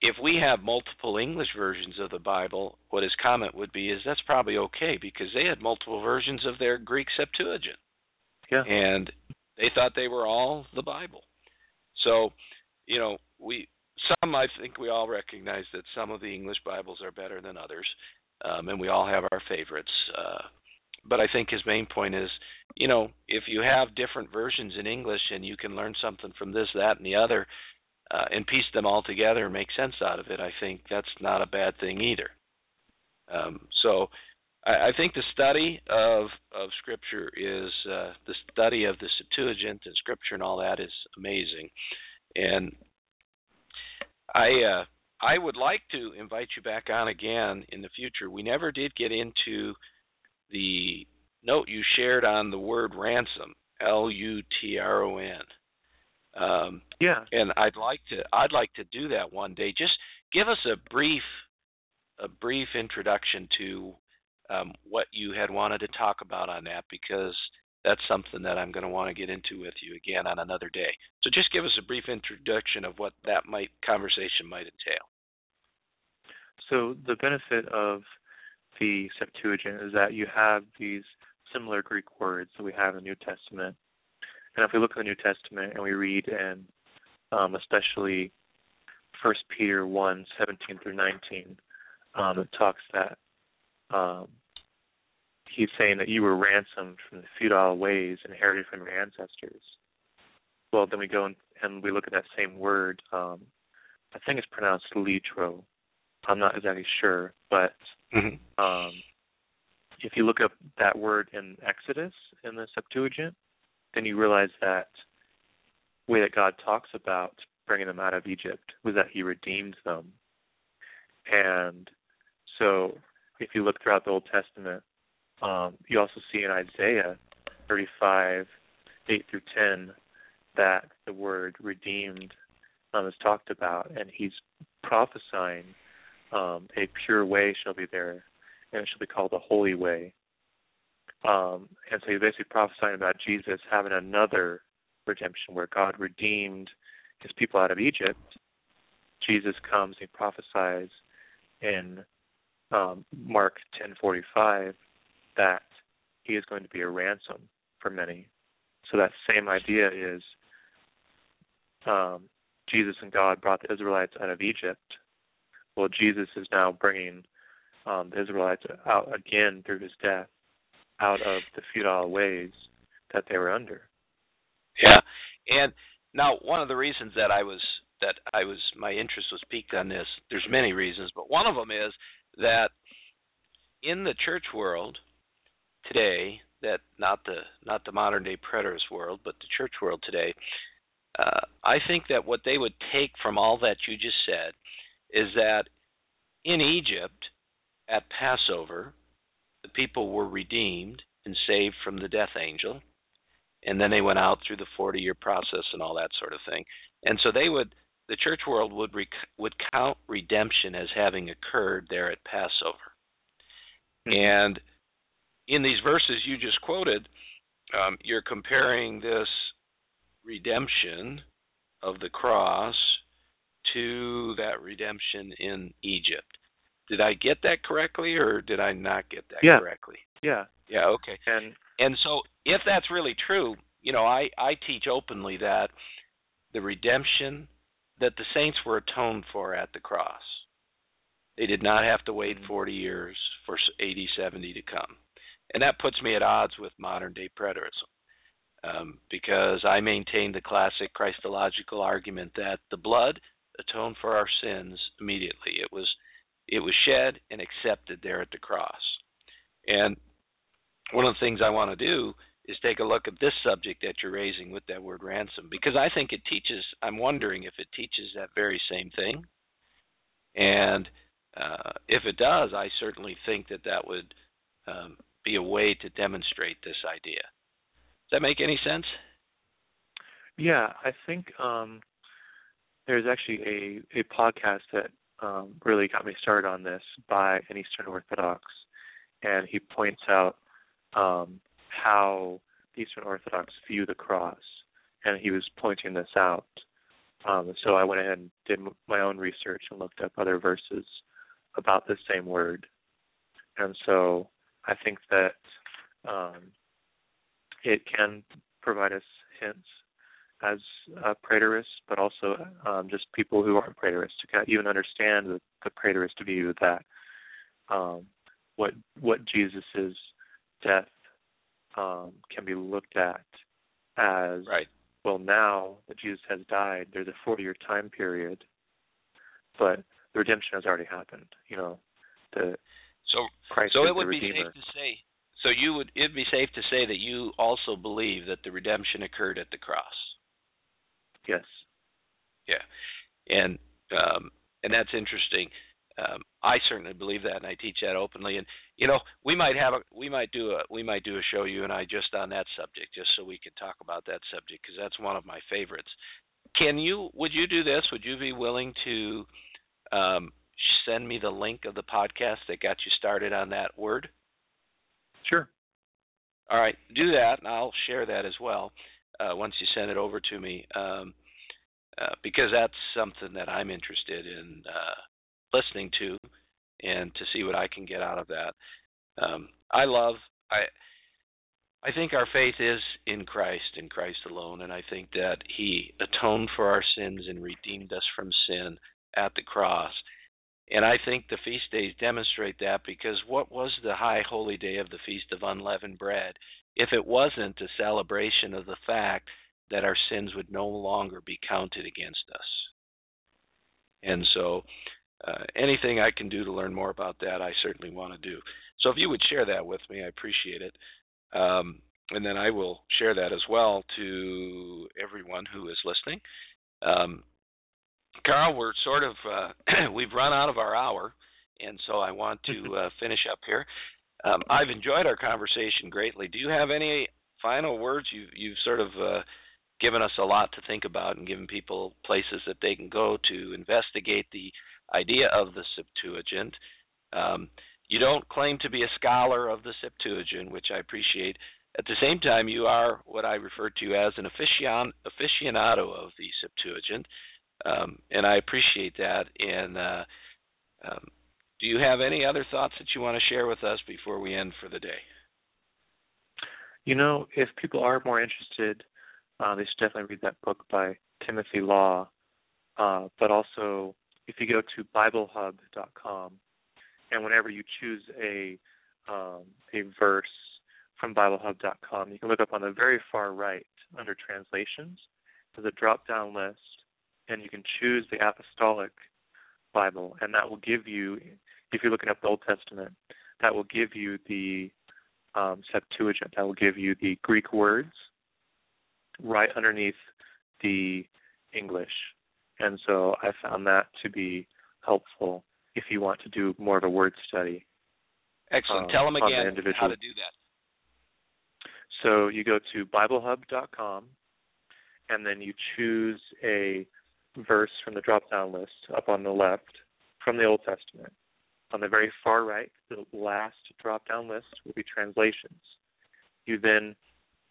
if we have multiple English versions of the Bible, what his comment would be is that's probably okay because they had multiple versions of their Greek Septuagint. Yeah. And they thought they were all the Bible. So, you know, we some I think we all recognize that some of the English Bibles are better than others, um, and we all have our favorites. Uh, but I think his main point is, you know, if you have different versions in English and you can learn something from this, that, and the other, uh, and piece them all together and make sense out of it, I think that's not a bad thing either. Um, so I, I think the study of of Scripture is uh, the study of the Septuagint and Scripture and all that is amazing, and I uh, I would like to invite you back on again in the future. We never did get into the note you shared on the word ransom, L U T R O N. Um, yeah. And I'd like to I'd like to do that one day. Just give us a brief a brief introduction to um, what you had wanted to talk about on that because that's something that I'm going to want to get into with you again on another day. So just give us a brief introduction of what that might conversation might entail. So the benefit of the Septuagint is that you have these similar Greek words that we have in the New Testament. And if we look at the New Testament and we read in um, especially First Peter 1, 17 through 19, um, it talks that um, he's saying that you were ransomed from the futile ways inherited from your ancestors. Well, then we go and we look at that same word. Um, I think it's pronounced litro. I'm not exactly sure, but mm-hmm. um, if you look up that word in Exodus in the Septuagint, then you realize that way that God talks about bringing them out of Egypt was that He redeemed them, and so if you look throughout the Old Testament, um, you also see in Isaiah 35, 8 through 10, that the word redeemed um, is talked about, and he's prophesying um, a pure way shall be there, and it shall be called the holy way. Um, and so he's basically prophesying about Jesus having another redemption where God redeemed his people out of Egypt. Jesus comes, he prophesies in um, Mark 10:45 that he is going to be a ransom for many. So that same idea is um, Jesus and God brought the Israelites out of Egypt. Well, Jesus is now bringing um, the Israelites out again through his death out of the futile ways that they were under. Yeah, and now one of the reasons that I was that I was my interest was piqued on this. There's many reasons, but one of them is that in the church world today, that not the not the modern day preterist world, but the church world today, uh, I think that what they would take from all that you just said is that in Egypt at Passover, the people were redeemed and saved from the death angel, and then they went out through the 40 year process and all that sort of thing. And so they would the church world would rec- would count redemption as having occurred there at Passover. Mm-hmm. And in these verses you just quoted, um, you're comparing this redemption of the cross to that redemption in Egypt. Did I get that correctly, or did I not get that yeah. correctly? Yeah. Yeah. Okay. And and so if that's really true, you know, I I teach openly that the redemption that the saints were atoned for at the cross. They did not have to wait mm-hmm. 40 years for AD 70 to come. And that puts me at odds with modern day preterism. Um, because I maintain the classic Christological argument that the blood atoned for our sins immediately. It was it was shed and accepted there at the cross. And one of the things I want to do is take a look at this subject that you're raising with that word ransom because I think it teaches. I'm wondering if it teaches that very same thing, and uh, if it does, I certainly think that that would um, be a way to demonstrate this idea. Does that make any sense? Yeah, I think um, there's actually a, a podcast that um, really got me started on this by an Eastern Orthodox, and he points out um, how Eastern Orthodox view the cross, and he was pointing this out. Um, so I went ahead and did my own research and looked up other verses about the same word, and so I think that um, it can provide us hints as uh, preterists, but also um, just people who aren't preterists to even understand the, the preterist view that um, what what Jesus's death um, can be looked at as right. well. Now that Jesus has died, there's a 40-year time period, but the redemption has already happened. You know, the so Christ so it would be safe to say. So you would it'd be safe to say that you also believe that the redemption occurred at the cross. Yes. Yeah, and um, and that's interesting. Um, I certainly believe that, and I teach that openly. And you know, we might have a we might do a we might do a show you and I just on that subject, just so we can talk about that subject because that's one of my favorites. Can you? Would you do this? Would you be willing to um, send me the link of the podcast that got you started on that word? Sure. All right, do that, and I'll share that as well uh, once you send it over to me, um, uh, because that's something that I'm interested in uh, listening to and to see what I can get out of that. Um, I love I. I think our faith is in Christ and Christ alone, and I think that He atoned for our sins and redeemed us from sin at the cross. And I think the feast days demonstrate that because what was the high holy day of the Feast of Unleavened Bread if it wasn't a celebration of the fact that our sins would no longer be counted against us? And so, uh, anything I can do to learn more about that, I certainly want to do. So, if you would share that with me, I appreciate it. Um, and then I will share that as well to everyone who is listening. Um, Karl, we're sort of uh, we've run out of our hour, and so I want to uh, finish up here. Um, I've enjoyed our conversation greatly. Do you have any final words? You, you've sort of uh, given us a lot to think about and given people places that they can go to investigate the idea of the Septuagint. Um, you don't claim to be a scholar of the Septuagint, which I appreciate. At the same time, you are what I refer to as an aficionado of the Septuagint um, and I appreciate that. And uh, um, do you have any other thoughts that you want to share with us before we end for the day? You know, if people are more interested, uh, they should definitely read that book by Timothy Law. Uh, but also, if you go to BibleHub.com, and whenever you choose a um, a verse from BibleHub.com, you can look up on the very far right under translations. There's a drop-down list and you can choose the Apostolic Bible, and that will give you, if you're looking up the Old Testament, that will give you the um, Septuagint. That will give you the Greek words right underneath the English. And so I found that to be helpful if you want to do more of a word study. Excellent. Um, Tell them the again individual- how to do that. So you go to BibleHub.com, and then you choose a verse from the drop down list up on the left from the Old Testament. On the very far right, the last drop down list will be translations. You then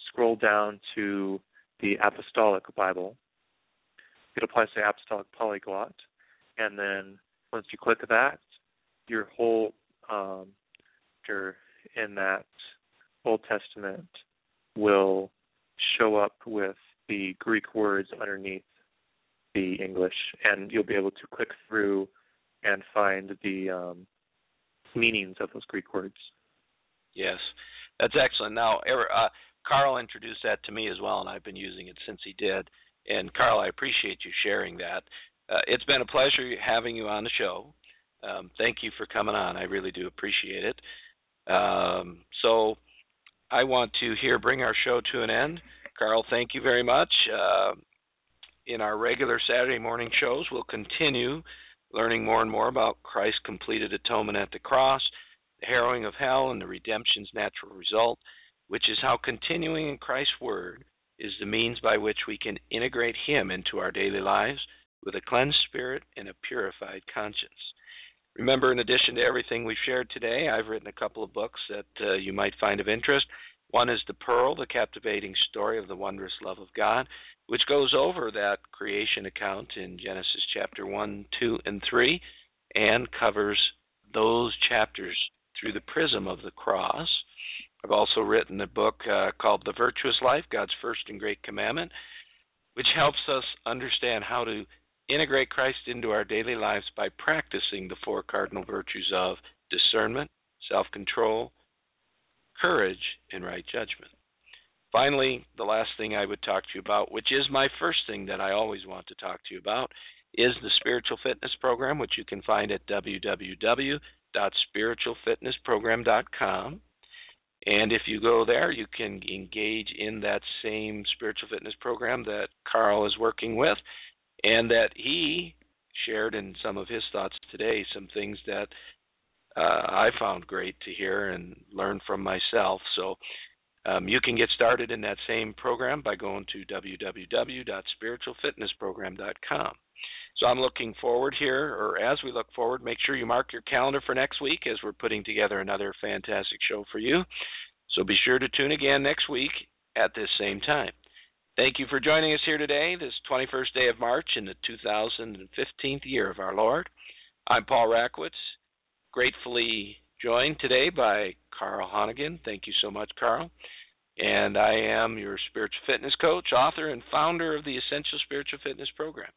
scroll down to the Apostolic Bible. It applies to Apostolic Polyglot. And then once you click that, your whole um, in that Old Testament will show up with the Greek words underneath the English, and you'll be able to click through and find the um, meanings of those Greek words. Yes, that's excellent. Now, uh, Karl introduced that to me as well, and I've been using it since he did. And Karl, I appreciate you sharing that. Uh, it's been a pleasure having you on the show. Um, thank you for coming on. I really do appreciate it. Um, so, I want to here bring our show to an end. Karl, thank you very much. Uh, in our regular Saturday morning shows, we'll continue learning more and more about Christ's completed atonement at the cross. the harrowing of hell, and the redemption's natural result, which is how continuing in Christ's Word is the means by which we can integrate Him into our daily lives with a cleansed spirit and a purified conscience. Remember, in addition to everything we've shared today, I've written a couple of books that uh, you might find of interest. One is The Pearl, the captivating story of the wondrous love of God, which goes over that creation account in Genesis chapter 1, 2, and 3, and covers those chapters through the prism of the cross. I've also written a book uh, called The Virtuous Life God's First and Great Commandment, which helps us understand how to integrate Christ into our daily lives by practicing the four cardinal virtues of discernment, self control, courage, and right judgment. Finally, the last thing I would talk to you about, which is my first thing that I always want to talk to you about, is the Spiritual Fitness Program, which you can find at www.spiritualfitnessprogram.com. And if you go there, you can engage in that same spiritual fitness program that Karl is working with and that he shared in some of his thoughts today some things that uh, I found great to hear and learn from myself. So um, you can get started in that same program by going to www.spiritualfitnessprogram.com. So I'm looking forward here, or as we look forward, make sure you mark your calendar for next week as we're putting together another fantastic show for you. So be sure to tune again next week at this same time. Thank you for joining us here today, this 21st day of March in the 2015th year of our Lord. I'm Paul Rakowicz, gratefully joined today by Karl Honegger. Thank you so much, Karl. And I am your spiritual fitness coach, author, and founder of the Essential Spiritual Fitness Program.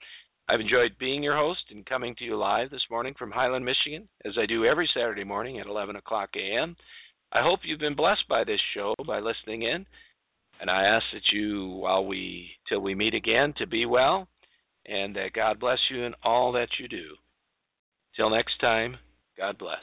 I've enjoyed being your host and coming to you live this morning from Highland, Michigan, as I do every Saturday morning at 11 o'clock a.m. I hope you've been blessed by this show by listening in and I ask that you, while we till we meet again, to be well, and that God bless you in all that you do. Till next time, God bless.